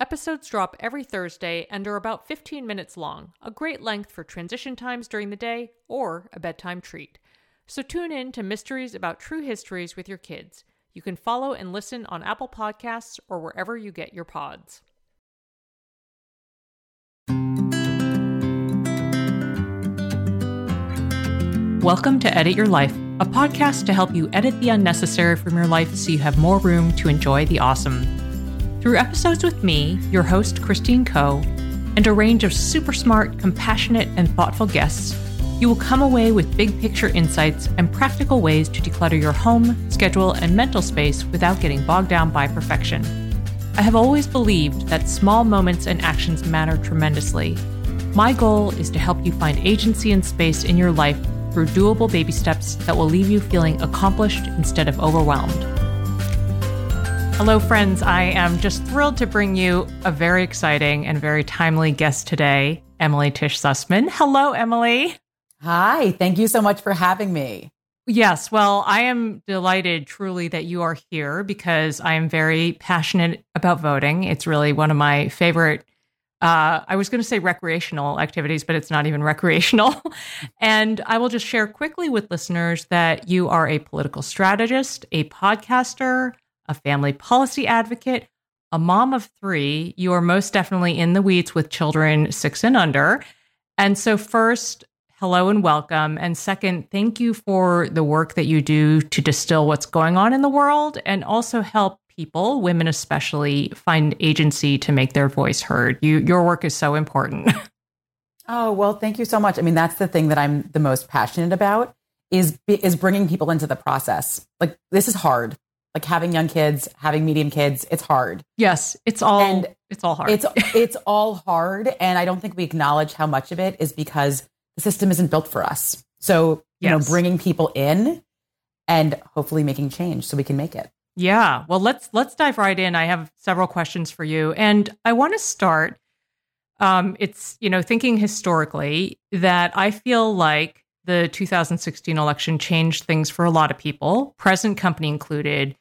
Episodes drop every Thursday and are about 15 minutes long, a great length for transition times during the day or a bedtime treat. So tune in to Mysteries About True Histories with your kids. You can follow and listen on Apple Podcasts or wherever you get your pods. Welcome to Edit Your Life, a podcast to help you edit the unnecessary from your life so you have more room to enjoy the awesome. Through episodes with me, your host, Christine Koh, and a range of super smart, compassionate, and thoughtful guests, you will come away with big picture insights and practical ways to declutter your home, schedule, and mental space without getting bogged down by perfection. I have always believed that small moments and actions matter tremendously. My goal is to help you find agency and space in your life through doable baby steps that will leave you feeling accomplished instead of overwhelmed. Hello, friends. I am just thrilled to bring you a very exciting and very timely guest today, Emily Tish Sussman. Hello, Emily. Hi. Thank you so much for having me. Yes. Well, I am delighted truly that you are here because I am very passionate about voting. It's really one of my favorite uh, I was going to say recreational activities, but it's not even recreational. and I will just share quickly with listeners that you are a political strategist, a podcaster, a family policy advocate, a mom of three. You are most definitely in the weeds with children six and under. And so, first, hello and welcome. And second, thank you for the work that you do to distill what's going on in the world and also help people, women especially, find agency to make their voice heard. You, your work is so important. oh well, thank you so much. I mean, that's the thing that I'm the most passionate about is is bringing people into the process. Like this is hard. Like having young kids, having medium kids, it's hard. Yes, it's all and it's all hard. It's it's all hard, and I don't think we acknowledge how much of it is because the system isn't built for us. So you yes. know, bringing people in and hopefully making change so we can make it. Yeah. Well, let's let's dive right in. I have several questions for you, and I want to start. Um, it's you know thinking historically that I feel like the 2016 election changed things for a lot of people, present company included,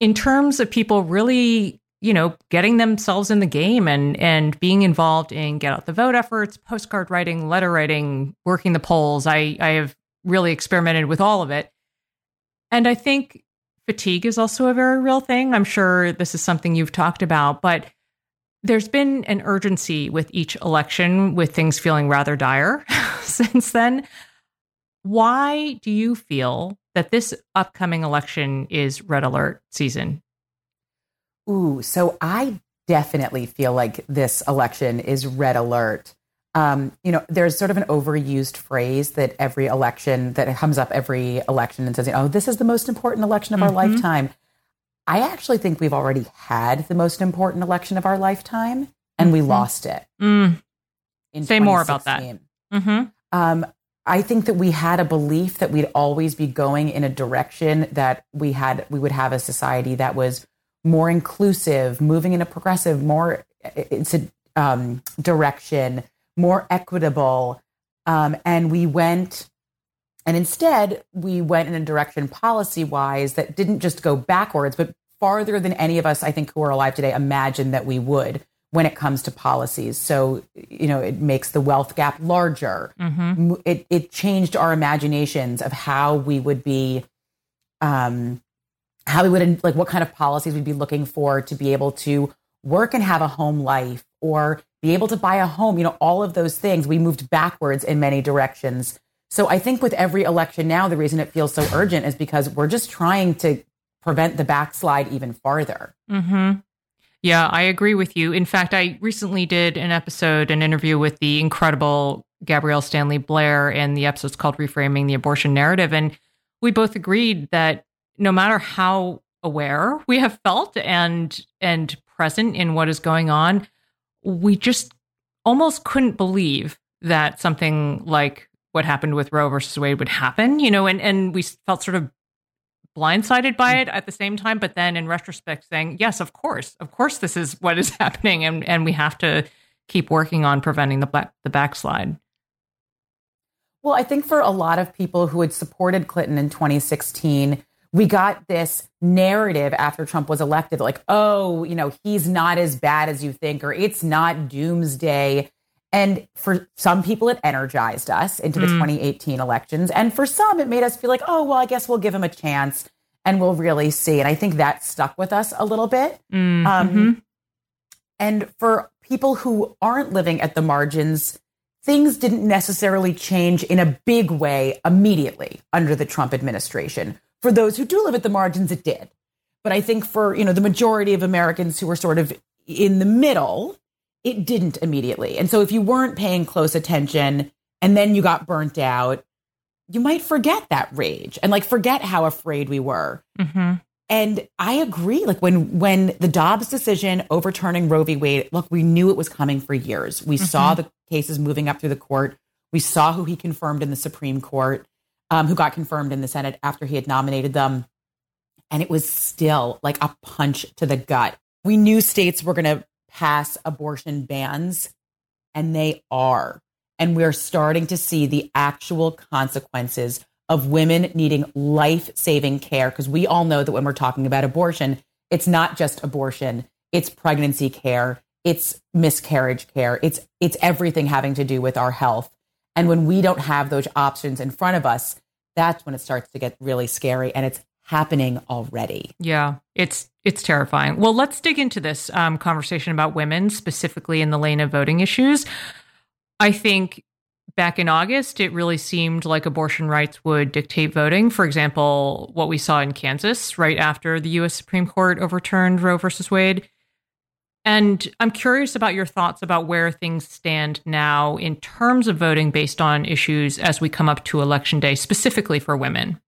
in terms of people really you know getting themselves in the game and and being involved in get out the vote efforts, postcard writing, letter writing, working the polls. I I have really experimented with all of it, and I think fatigue is also a very real thing. I'm sure this is something you've talked about, but there's been an urgency with each election, with things feeling rather dire since then. Why do you feel that this upcoming election is red alert season? Ooh, so I definitely feel like this election is red alert um, you know, there's sort of an overused phrase that every election that comes up every election and says, "Oh, this is the most important election of mm-hmm. our lifetime." I actually think we've already had the most important election of our lifetime, and mm-hmm. we lost it. Mm. Say more about that. Mm-hmm. Um, I think that we had a belief that we'd always be going in a direction that we had we would have a society that was more inclusive, moving in a progressive, more it's a um, direction more equitable. Um, and we went, and instead, we went in a direction policy wise that didn't just go backwards, but farther than any of us, I think, who are alive today imagined that we would when it comes to policies. So, you know, it makes the wealth gap larger. Mm-hmm. It, it changed our imaginations of how we would be, um, how we would, like, what kind of policies we'd be looking for to be able to work and have a home life or be able to buy a home, you know, all of those things. We moved backwards in many directions. So I think with every election now, the reason it feels so urgent is because we're just trying to prevent the backslide even farther. hmm Yeah, I agree with you. In fact, I recently did an episode, an interview with the incredible Gabrielle Stanley Blair, and the episode's called Reframing the Abortion Narrative. And we both agreed that no matter how aware we have felt and and present in what is going on, we just almost couldn't believe that something like what happened with Roe versus Wade would happen, you know, and, and we felt sort of blindsided by mm. it at the same time, but then in retrospect saying, yes, of course, of course this is what is happening and, and we have to keep working on preventing the back, the backslide. Well, I think for a lot of people who had supported Clinton in 2016, we got this narrative after Trump was elected like, oh, you know, he's not as bad as you think, or it's not doomsday. And for some people, it energized us into the mm. 2018 elections. And for some, it made us feel like, oh, well, I guess we'll give him a chance and we'll really see. And I think that stuck with us a little bit. Mm, um, mm-hmm. And for people who aren't living at the margins, things didn't necessarily change in a big way immediately under the Trump administration. For those who do live at the margins, it did. But I think for, you know, the majority of Americans who were sort of in the middle, it didn't immediately. And so if you weren't paying close attention and then you got burnt out, you might forget that rage and like forget how afraid we were. Mm-hmm. And I agree. Like when when the Dobbs decision overturning Roe v. Wade, look, we knew it was coming for years. We mm-hmm. saw the cases moving up through the court. We saw who he confirmed in the Supreme Court um, who got confirmed in the Senate after he had nominated them. And it was still like a punch to the gut. We knew states were going to pass abortion bans, and they are. And we're starting to see the actual consequences of women needing life saving care. Because we all know that when we're talking about abortion, it's not just abortion, it's pregnancy care, it's miscarriage care, it's, it's everything having to do with our health. And when we don't have those options in front of us, that's when it starts to get really scary and it's happening already. Yeah, it's it's terrifying. Well, let's dig into this um, conversation about women, specifically in the lane of voting issues. I think back in August, it really seemed like abortion rights would dictate voting. For example, what we saw in Kansas right after the U.S. Supreme Court overturned Roe versus Wade. And I'm curious about your thoughts about where things stand now in terms of voting based on issues as we come up to election day, specifically for women.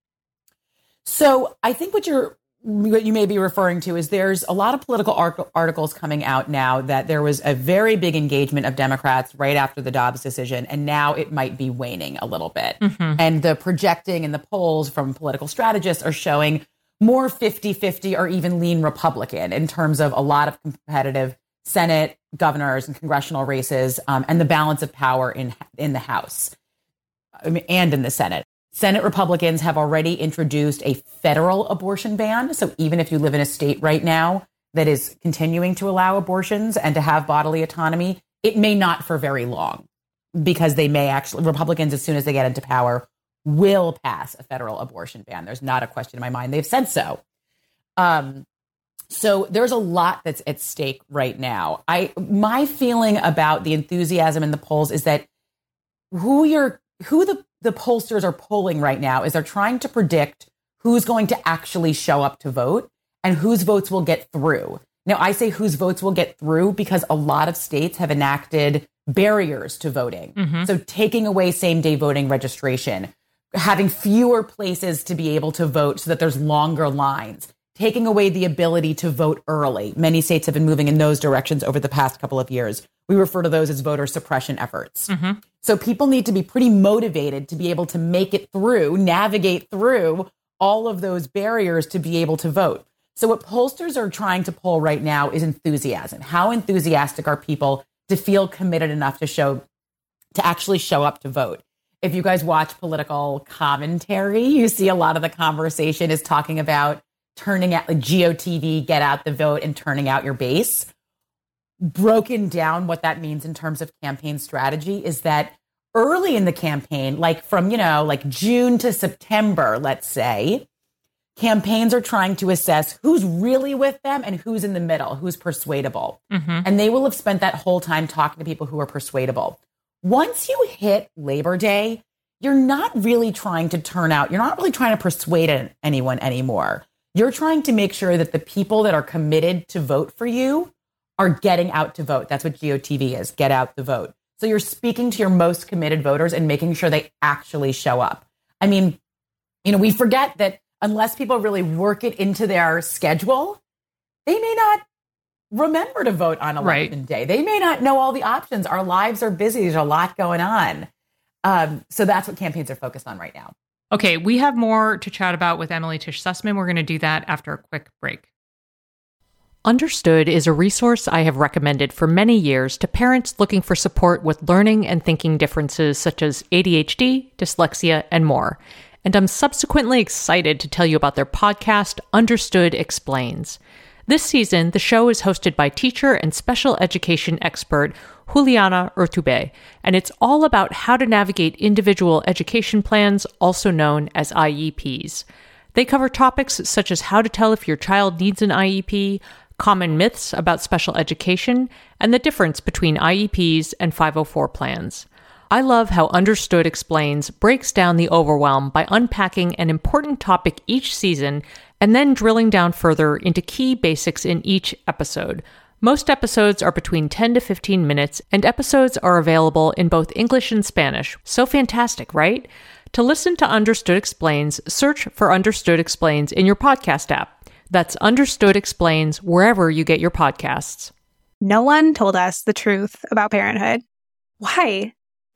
So I think what you're what you may be referring to is there's a lot of political articles coming out now that there was a very big engagement of Democrats right after the Dobbs decision, and now it might be waning a little bit. Mm-hmm. And the projecting and the polls from political strategists are showing more 50 50 or even lean Republican in terms of a lot of competitive Senate, governors, and congressional races, um, and the balance of power in, in the House and in the Senate. Senate Republicans have already introduced a federal abortion ban. So even if you live in a state right now that is continuing to allow abortions and to have bodily autonomy, it may not for very long because they may actually, Republicans, as soon as they get into power, will pass a federal abortion ban. There's not a question in my mind. They've said so. Um, so there's a lot that's at stake right now. I my feeling about the enthusiasm in the polls is that who you're who the, the pollsters are polling right now is they're trying to predict who's going to actually show up to vote and whose votes will get through. Now I say whose votes will get through because a lot of states have enacted barriers to voting. Mm-hmm. So taking away same day voting registration, having fewer places to be able to vote so that there's longer lines, taking away the ability to vote early. Many states have been moving in those directions over the past couple of years. We refer to those as voter suppression efforts. Mm-hmm. So people need to be pretty motivated to be able to make it through, navigate through all of those barriers to be able to vote. So what pollsters are trying to poll right now is enthusiasm. How enthusiastic are people to feel committed enough to show to actually show up to vote? if you guys watch political commentary, you see a lot of the conversation is talking about turning out like GOTV, get out the vote, and turning out your base. Broken down what that means in terms of campaign strategy is that early in the campaign, like from, you know, like June to September, let's say, campaigns are trying to assess who's really with them and who's in the middle, who's persuadable. Mm-hmm. And they will have spent that whole time talking to people who are persuadable. Once you hit Labor Day, you're not really trying to turn out, you're not really trying to persuade anyone anymore. You're trying to make sure that the people that are committed to vote for you are getting out to vote. That's what GOTV is get out the vote. So you're speaking to your most committed voters and making sure they actually show up. I mean, you know, we forget that unless people really work it into their schedule, they may not remember to vote on election right. day. They may not know all the options. Our lives are busy. There's a lot going on. Um, so that's what campaigns are focused on right now. Okay, we have more to chat about with Emily Tish Sussman. We're going to do that after a quick break. Understood is a resource I have recommended for many years to parents looking for support with learning and thinking differences such as ADHD, dyslexia, and more. And I'm subsequently excited to tell you about their podcast, Understood Explains. This season, the show is hosted by teacher and special education expert Juliana Urtubey, and it's all about how to navigate individual education plans, also known as IEPs. They cover topics such as how to tell if your child needs an IEP, common myths about special education, and the difference between IEPs and 504 plans. I love how Understood Explains breaks down the overwhelm by unpacking an important topic each season and then drilling down further into key basics in each episode, most episodes are between 10 to 15 minutes, and episodes are available in both English and Spanish. So fantastic, right? To listen to Understood Explains, search for Understood Explains in your podcast app. That's Understood Explains wherever you get your podcasts. No one told us the truth about parenthood. Why?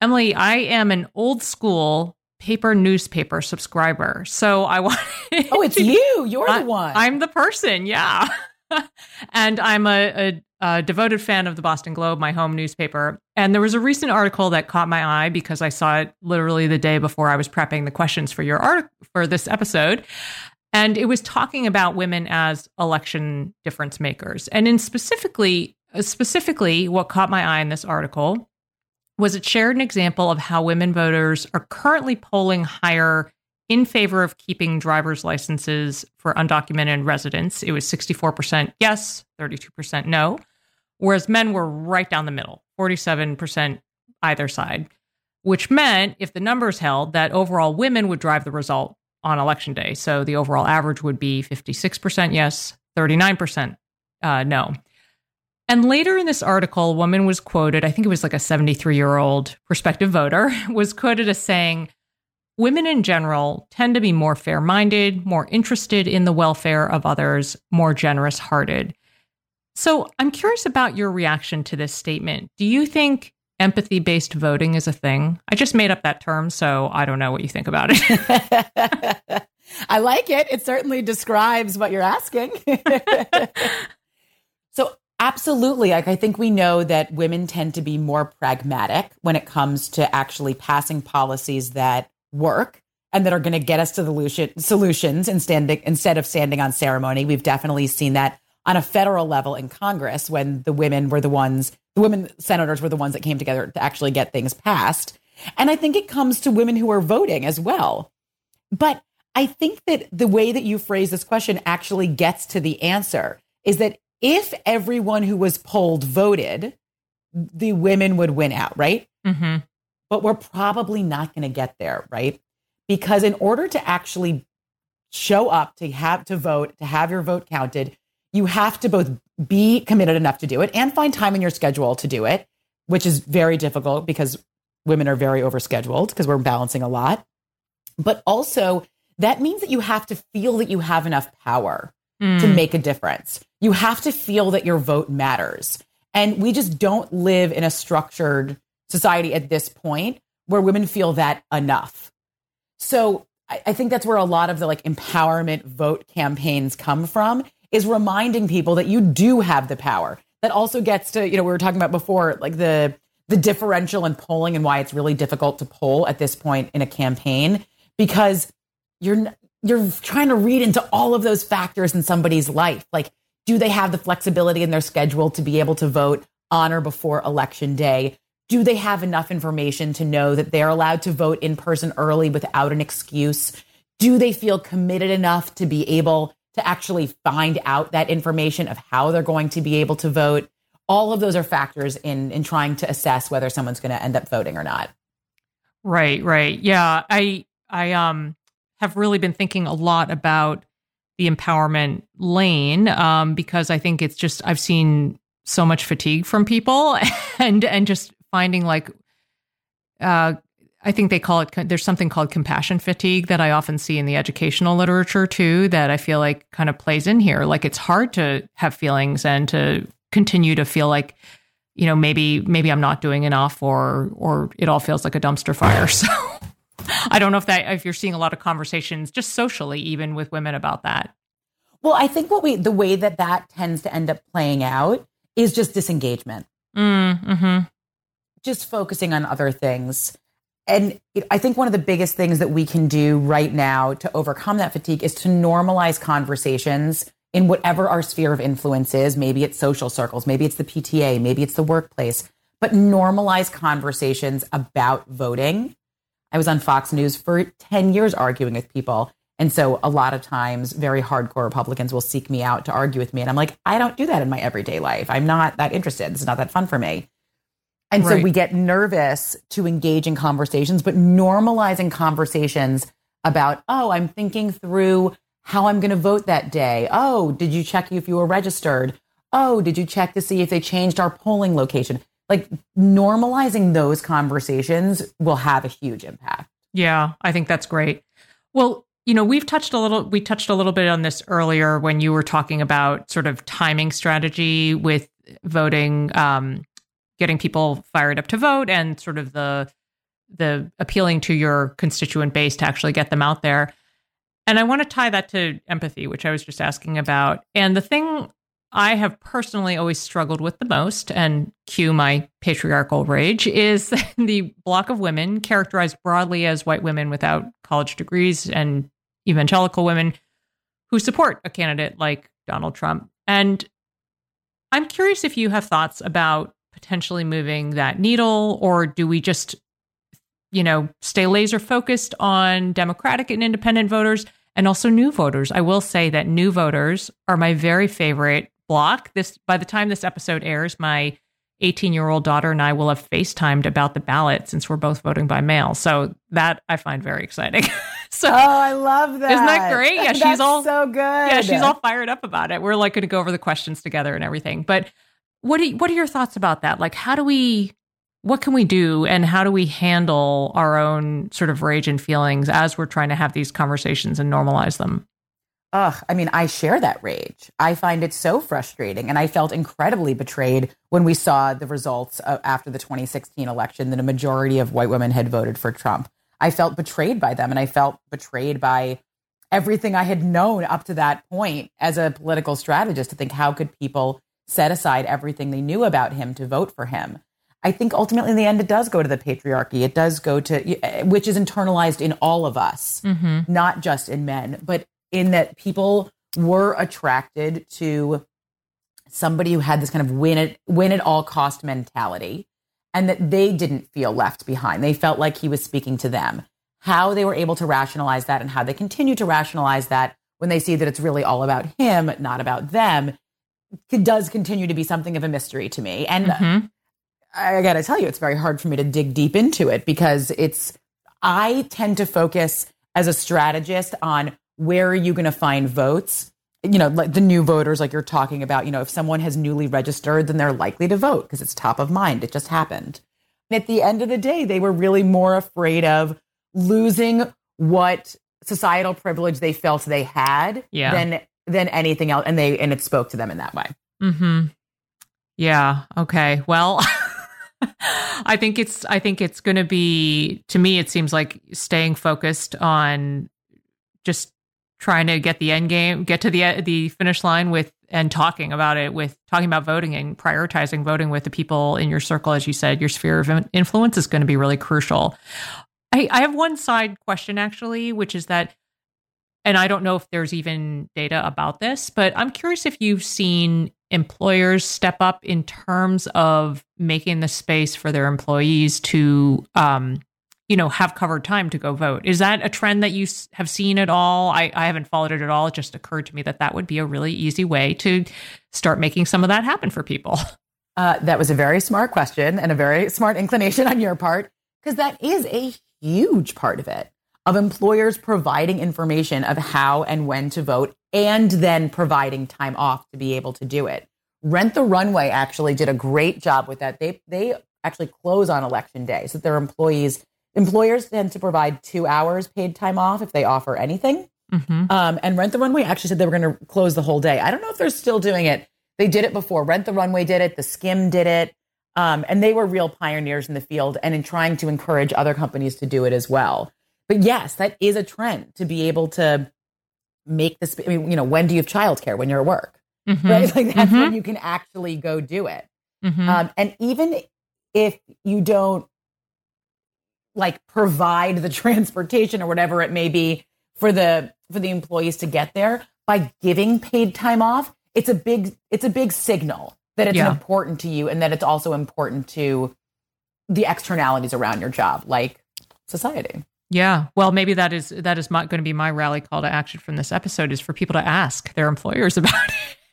Emily, I am an old school paper newspaper subscriber. So I want. oh, it's you. You're the one. I'm the person. Yeah. and I'm a, a, a, devoted fan of the Boston Globe, my home newspaper. And there was a recent article that caught my eye because I saw it literally the day before I was prepping the questions for your art for this episode. And it was talking about women as election difference makers. And in specifically, specifically, what caught my eye in this article was it shared an example of how women voters are currently polling higher in favor of keeping driver's licenses for undocumented residents. It was 64% yes, 32% no, whereas men were right down the middle, 47% either side, which meant if the numbers held, that overall women would drive the result on election day. So the overall average would be 56% yes, 39% uh, no. And later in this article, a woman was quoted, I think it was like a 73 year old prospective voter, was quoted as saying, Women in general tend to be more fair minded, more interested in the welfare of others, more generous hearted. So I'm curious about your reaction to this statement. Do you think empathy based voting is a thing? I just made up that term, so I don't know what you think about it. I like it. It certainly describes what you're asking. So, absolutely. Like, I think we know that women tend to be more pragmatic when it comes to actually passing policies that work and that are going to get us to the solutions instead of standing on ceremony. We've definitely seen that on a federal level in Congress when the women were the ones, the women senators were the ones that came together to actually get things passed. And I think it comes to women who are voting as well. But I think that the way that you phrase this question actually gets to the answer is that if everyone who was polled voted, the women would win out, right? Mm-hmm but we're probably not going to get there, right? Because in order to actually show up, to have to vote, to have your vote counted, you have to both be committed enough to do it and find time in your schedule to do it, which is very difficult because women are very overscheduled because we're balancing a lot. But also that means that you have to feel that you have enough power Mm. to make a difference. You have to feel that your vote matters. And we just don't live in a structured society at this point where women feel that enough. So I, I think that's where a lot of the like empowerment vote campaigns come from is reminding people that you do have the power. That also gets to, you know, we were talking about before, like the the differential in polling and why it's really difficult to poll at this point in a campaign because you're you're trying to read into all of those factors in somebody's life. Like, do they have the flexibility in their schedule to be able to vote on or before election day? Do they have enough information to know that they're allowed to vote in person early without an excuse? Do they feel committed enough to be able to actually find out that information of how they're going to be able to vote? All of those are factors in in trying to assess whether someone's going to end up voting or not. Right, right. Yeah, I I um have really been thinking a lot about the empowerment lane um because I think it's just I've seen so much fatigue from people and and just finding like uh I think they call it there's something called compassion fatigue that I often see in the educational literature too that I feel like kind of plays in here like it's hard to have feelings and to continue to feel like you know maybe maybe I'm not doing enough or or it all feels like a dumpster fire. So I don't know if that if you're seeing a lot of conversations just socially even with women about that. Well, I think what we the way that that tends to end up playing out is just disengagement, Mm, mhm. just focusing on other things. And it- I think one of the biggest things that we can do right now to overcome that fatigue is to normalize conversations in whatever our sphere of influence is. Maybe it's social circles, maybe it's the PTA, maybe it's the workplace, but normalize conversations about voting. I was on Fox News for 10 years arguing with people. And so a lot of times, very hardcore Republicans will seek me out to argue with me. And I'm like, I don't do that in my everyday life. I'm not that interested. This is not that fun for me. And so we get nervous to engage in conversations, but normalizing conversations about, oh, I'm thinking through how I'm going to vote that day. Oh, did you check if you were registered? Oh, did you check to see if they changed our polling location? Like normalizing those conversations will have a huge impact. Yeah, I think that's great. Well, you know, we've touched a little we touched a little bit on this earlier when you were talking about sort of timing strategy with voting um getting people fired up to vote and sort of the the appealing to your constituent base to actually get them out there. And I want to tie that to empathy, which I was just asking about. And the thing I have personally always struggled with the most, and cue my patriarchal rage, is the block of women characterized broadly as white women without college degrees and evangelical women who support a candidate like Donald Trump. And I'm curious if you have thoughts about potentially moving that needle, or do we just, you know, stay laser focused on Democratic and independent voters and also new voters? I will say that new voters are my very favorite block. This by the time this episode airs, my 18 year old daughter and I will have FaceTimed about the ballot since we're both voting by mail. So that I find very exciting. so Oh, I love that. Isn't that great? Yeah, she's That's all- so good. yeah, she's all fired up about it. We're like going to go over the questions together and everything. But what do you, what are your thoughts about that? Like, how do we, what can we do, and how do we handle our own sort of rage and feelings as we're trying to have these conversations and normalize them? Ugh, I mean, I share that rage. I find it so frustrating. And I felt incredibly betrayed when we saw the results of, after the 2016 election that a majority of white women had voted for Trump. I felt betrayed by them and I felt betrayed by everything I had known up to that point as a political strategist to think how could people set aside everything they knew about him to vote for him. I think ultimately in the end it does go to the patriarchy. It does go to which is internalized in all of us Mm-hmm. not just in men, but in that people were attracted to somebody who had this kind of win at win at all cost mentality and that they didn't feel left behind. They felt like he was speaking to them. How they were able to rationalize that and how they continue to rationalize that when they see that it's really all about him, not about them, it does continue to be something of a mystery to me. And Mm-hmm. I got to tell you, it's very hard for me to dig deep into it because it's, I tend to focus as a strategist on where are you going to find votes? You know, like the new voters, like you're talking about, you know, if someone has newly registered, then they're likely to vote because it's top of mind. It just happened. And at the end of the day, they were really more afraid of losing what societal privilege they felt they had Yeah. than than anything else and they and it spoke to them in that way Mm-hmm. Yeah. Okay. Well, I think it's I think it's going to be to me. It seems like staying focused on just trying to get the end game, get to the the finish line with and talking about it with talking about voting and prioritizing voting with the people in your circle, as you said, your sphere of influence is going to be really crucial. I, I have one side question actually, which is that and I don't know if there's even data about this, but I'm curious if you've seen employers step up in terms of making the space for their employees to, um, you know, have covered time to go vote. Is that a trend that you have seen at all? I, I haven't followed it at all. It just occurred to me that that would be a really easy way to start making some of that happen for people. uh, that was a very smart question and a very smart inclination on your part because that is a huge part of it of employers providing information of how and when to vote and then providing time off to be able to do it. Rent the Runway actually did a great job with that. They they actually close on election day so their employees employers tend to provide 2 hours paid time off if they offer anything. Mm-hmm. Um, and Rent the Runway actually said they were going to close the whole day. I don't know if they're still doing it. They did it before. Rent the Runway did it. The Skimm did it. Um, and they were real pioneers in the field and in trying to encourage other companies to do it as well. But yes, that is a trend to be able to make this. I mean, you know, when do you have childcare? When you're at work, Mm-hmm. right? Like that's Mhm. when you can actually go do it. Mhm. Um, and even if you don't like provide the transportation or whatever it may be for the for the employees to get there by giving paid time off, it's a big it's a big signal that it's Yeah. important to you and that it's also important to the externalities around your job, like society. Yeah. Well, maybe that is that is not going to be my rally call to action from this episode is for people to ask their employers about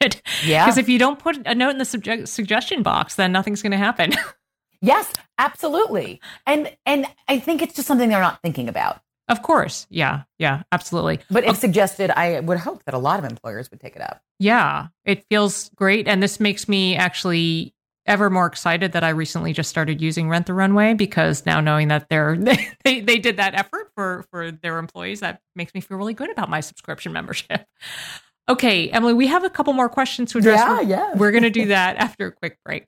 it. Yeah. Because if you don't put a note in the subject, suggestion box, then nothing's going to happen. Yes, absolutely. And and I think it's just something they're not thinking about. of course. Yeah. Yeah. Absolutely. But if suggested, I would hope that a lot of employers would take it up. Yeah. It feels great, and this makes me actually ever more excited that I recently just started using Rent the Runway because now knowing that they're they they did that effort for for their employees, that makes me feel really good about my subscription membership. Okay, Emily, we have a couple more questions to address. Yeah, We're- yeah. We're going to do that after a quick break.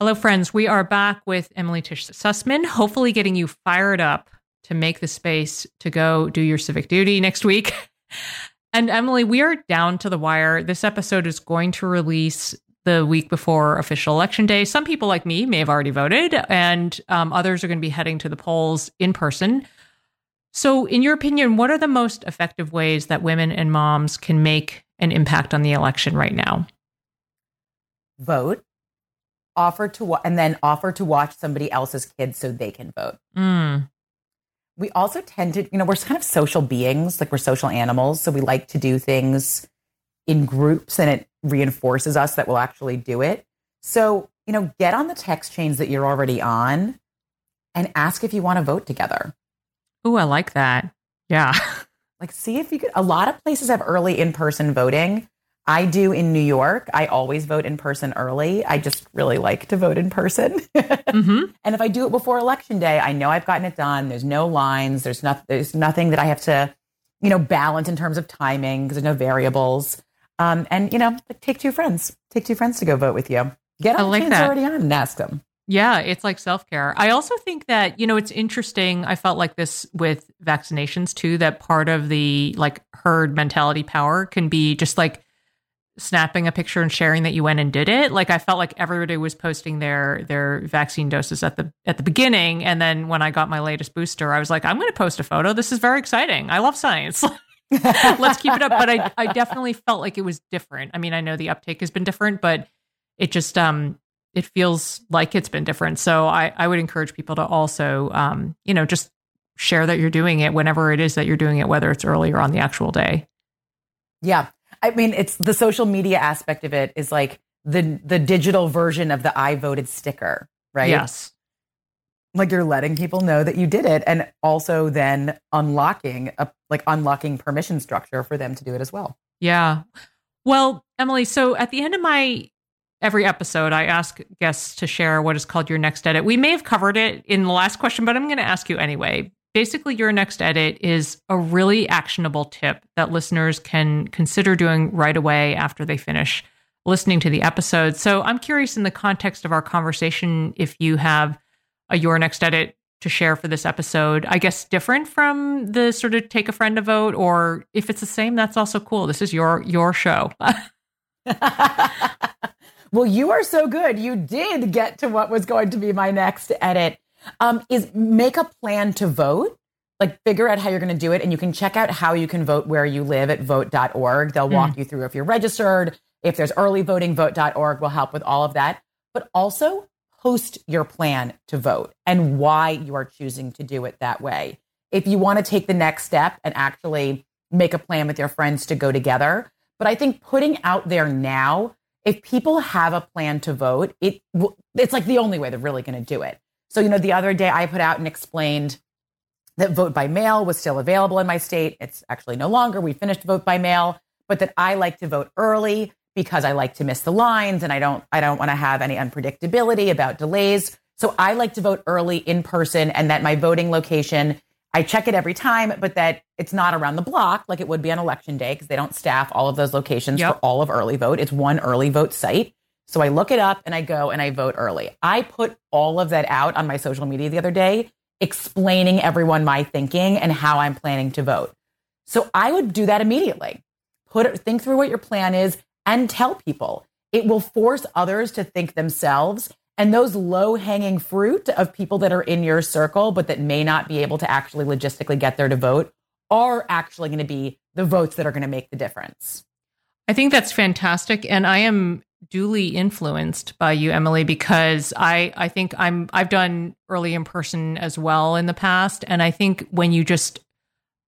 Hello, friends. We are back with Emily Tish Sussman, hopefully getting you fired up to make the space to go do your civic duty next week. And Emily, we are down to the wire. This episode is going to release the week before official election day. Some people, like me, may have already voted, and um, others are going to be heading to the polls in person. So, in your opinion, what are the most effective ways that women and moms can make an impact on the election right now? Vote, offer to wa- and then offer to watch somebody else's kids so they can vote. Mm. We also tend to, you know, we're kind of social beings, like we're social animals, so we like to do things in groups and it reinforces us that we'll actually do it. So, you know, get on the text chains that you're already on and ask if you want to vote together. Oh, I like that. Yeah. Like, see if you could. A lot of places have early in person voting. I do in New York. I always vote in person early. I just really like to vote in person. mm-hmm. And if I do it before election day, I know I've gotten it done. There's no lines. There's not. There's nothing that I have to, you know, balance in terms of timing because there's no variables. Um, and you know, take two friends. Take two friends to go vote with you. Get on I like the that. already on and ask them. Yeah, it's like self care. I also think that, you know, it's interesting. I felt like this with vaccinations too, that part of the like herd mentality power can be just like snapping a picture and sharing that you went and did it. Like I felt like everybody was posting their their vaccine doses at the at the beginning. And then when I got my latest booster, I was like, I'm gonna post a photo. This is very exciting. I love science. Let's keep it up. But I, I definitely felt like it was different. I mean, I know the uptake has been different, but it just um it feels like it's been different. So I, I would encourage people to also, um, you know, just share that you're doing it whenever it is that you're doing it, whether it's early or on the actual day. Yeah. I mean, it's the social media aspect of it is like the the digital version of the I voted sticker, right? Yes. Like you're letting people know that you did it and also then unlocking a like unlocking permission structure for them to do it as well. Yeah. Well, Emily, so at the end of my every episode, I ask guests to share what is called your next edit. We may have covered it in the last question, but I'm going to ask you anyway. Basically, your next edit is a really actionable tip that listeners can consider doing right away after they finish listening to the episode. So I'm curious, in the context of our conversation, if you have a your next edit to share for this episode, I guess different from the sort of take a friend to vote, or if it's the same, that's also cool. This is your your show. well, you are so good. You did get to what was going to be my next edit. Um, is make a plan to vote. Like figure out how you're going to do it, and you can check out how you can vote where you live at vote.org. They'll walk mm. you through if you're registered, if there's early voting. Vote.org will help with all of that. But also post your plan to vote and why you are choosing to do it that way. If you want to take the next step and actually make a plan with your friends to go together, but I think putting out there now, if people have a plan to vote, it it's like the only way they're really going to do it. So, you know, the other day I put out and explained that vote by mail was still available in my state. It's actually no longer. We finished vote by mail, but that I like to vote early because I like to miss the lines and I don't I don't want to have any unpredictability about delays. So I like to vote early in person and that my voting location I check it every time, but that it's not around the block like it would be on election day because they don't staff all of those locations Yep. for all of early vote. It's one early vote site. So I look it up and I go and I vote early. I put all of that out on my social media the other day, explaining everyone my thinking and how I'm planning to vote. So I would do that immediately. Put think through what your plan is and tell people. It will force others to think themselves and those low hanging fruit of people that are in your circle, but that may not be able to actually logistically get there to vote, are actually going to be the votes that are going to make the difference. I think that's fantastic. And I am duly influenced by you, Emily, because I, I think I'm I've done early in person as well in the past. And I think when you just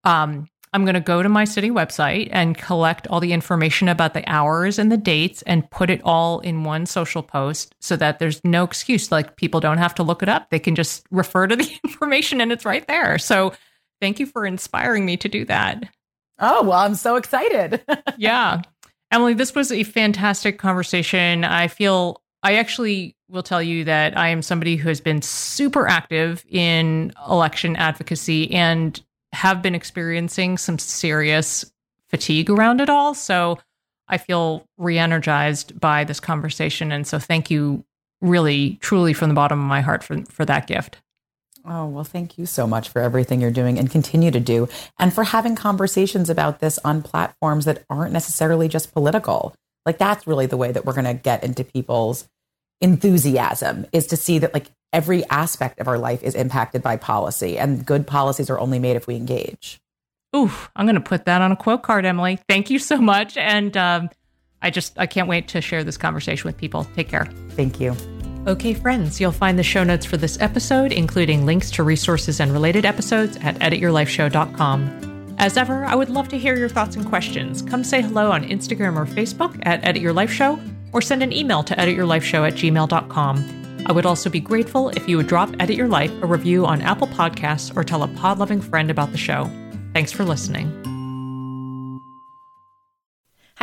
um I'm going to go to my city website and collect all the information about the hours and the dates and put it all in one social post so that there's no excuse. Like people don't have to look it up. They can just refer to the information and it's right there. So thank you for inspiring me to do that. Oh, well, I'm so excited. yeah. Emily, this was a fantastic conversation. I feel I actually will tell you that I am somebody who has been super active in election advocacy and have been experiencing some serious fatigue around it all. So I feel re energized by this conversation. And so thank you really, truly from the bottom of my heart for, for that gift. Oh, well, thank you so much for everything you're doing and continue to do, and for having conversations about this on platforms that aren't necessarily just political. Like, that's really the way that we're going to get into people's enthusiasm is to see that like every aspect of our life is impacted by policy and good policies are only made if we engage. Oof, I'm going to put that on a quote card, Emily. Thank you so much. And um, I just, I can't wait to share this conversation with people. Take care. Thank you. Okay, friends, you'll find the show notes for this episode, including links to resources and related episodes at edityourlifeshow.com. As ever, I would love to hear your thoughts and questions. Come say hello on Instagram or Facebook at Edit Your Life Show, or send an email to edityourlifeshow at gmail.com. I would also be grateful if you would drop Edit Your Life a review on Apple Podcasts or tell a pod loving friend about the show. Thanks for listening.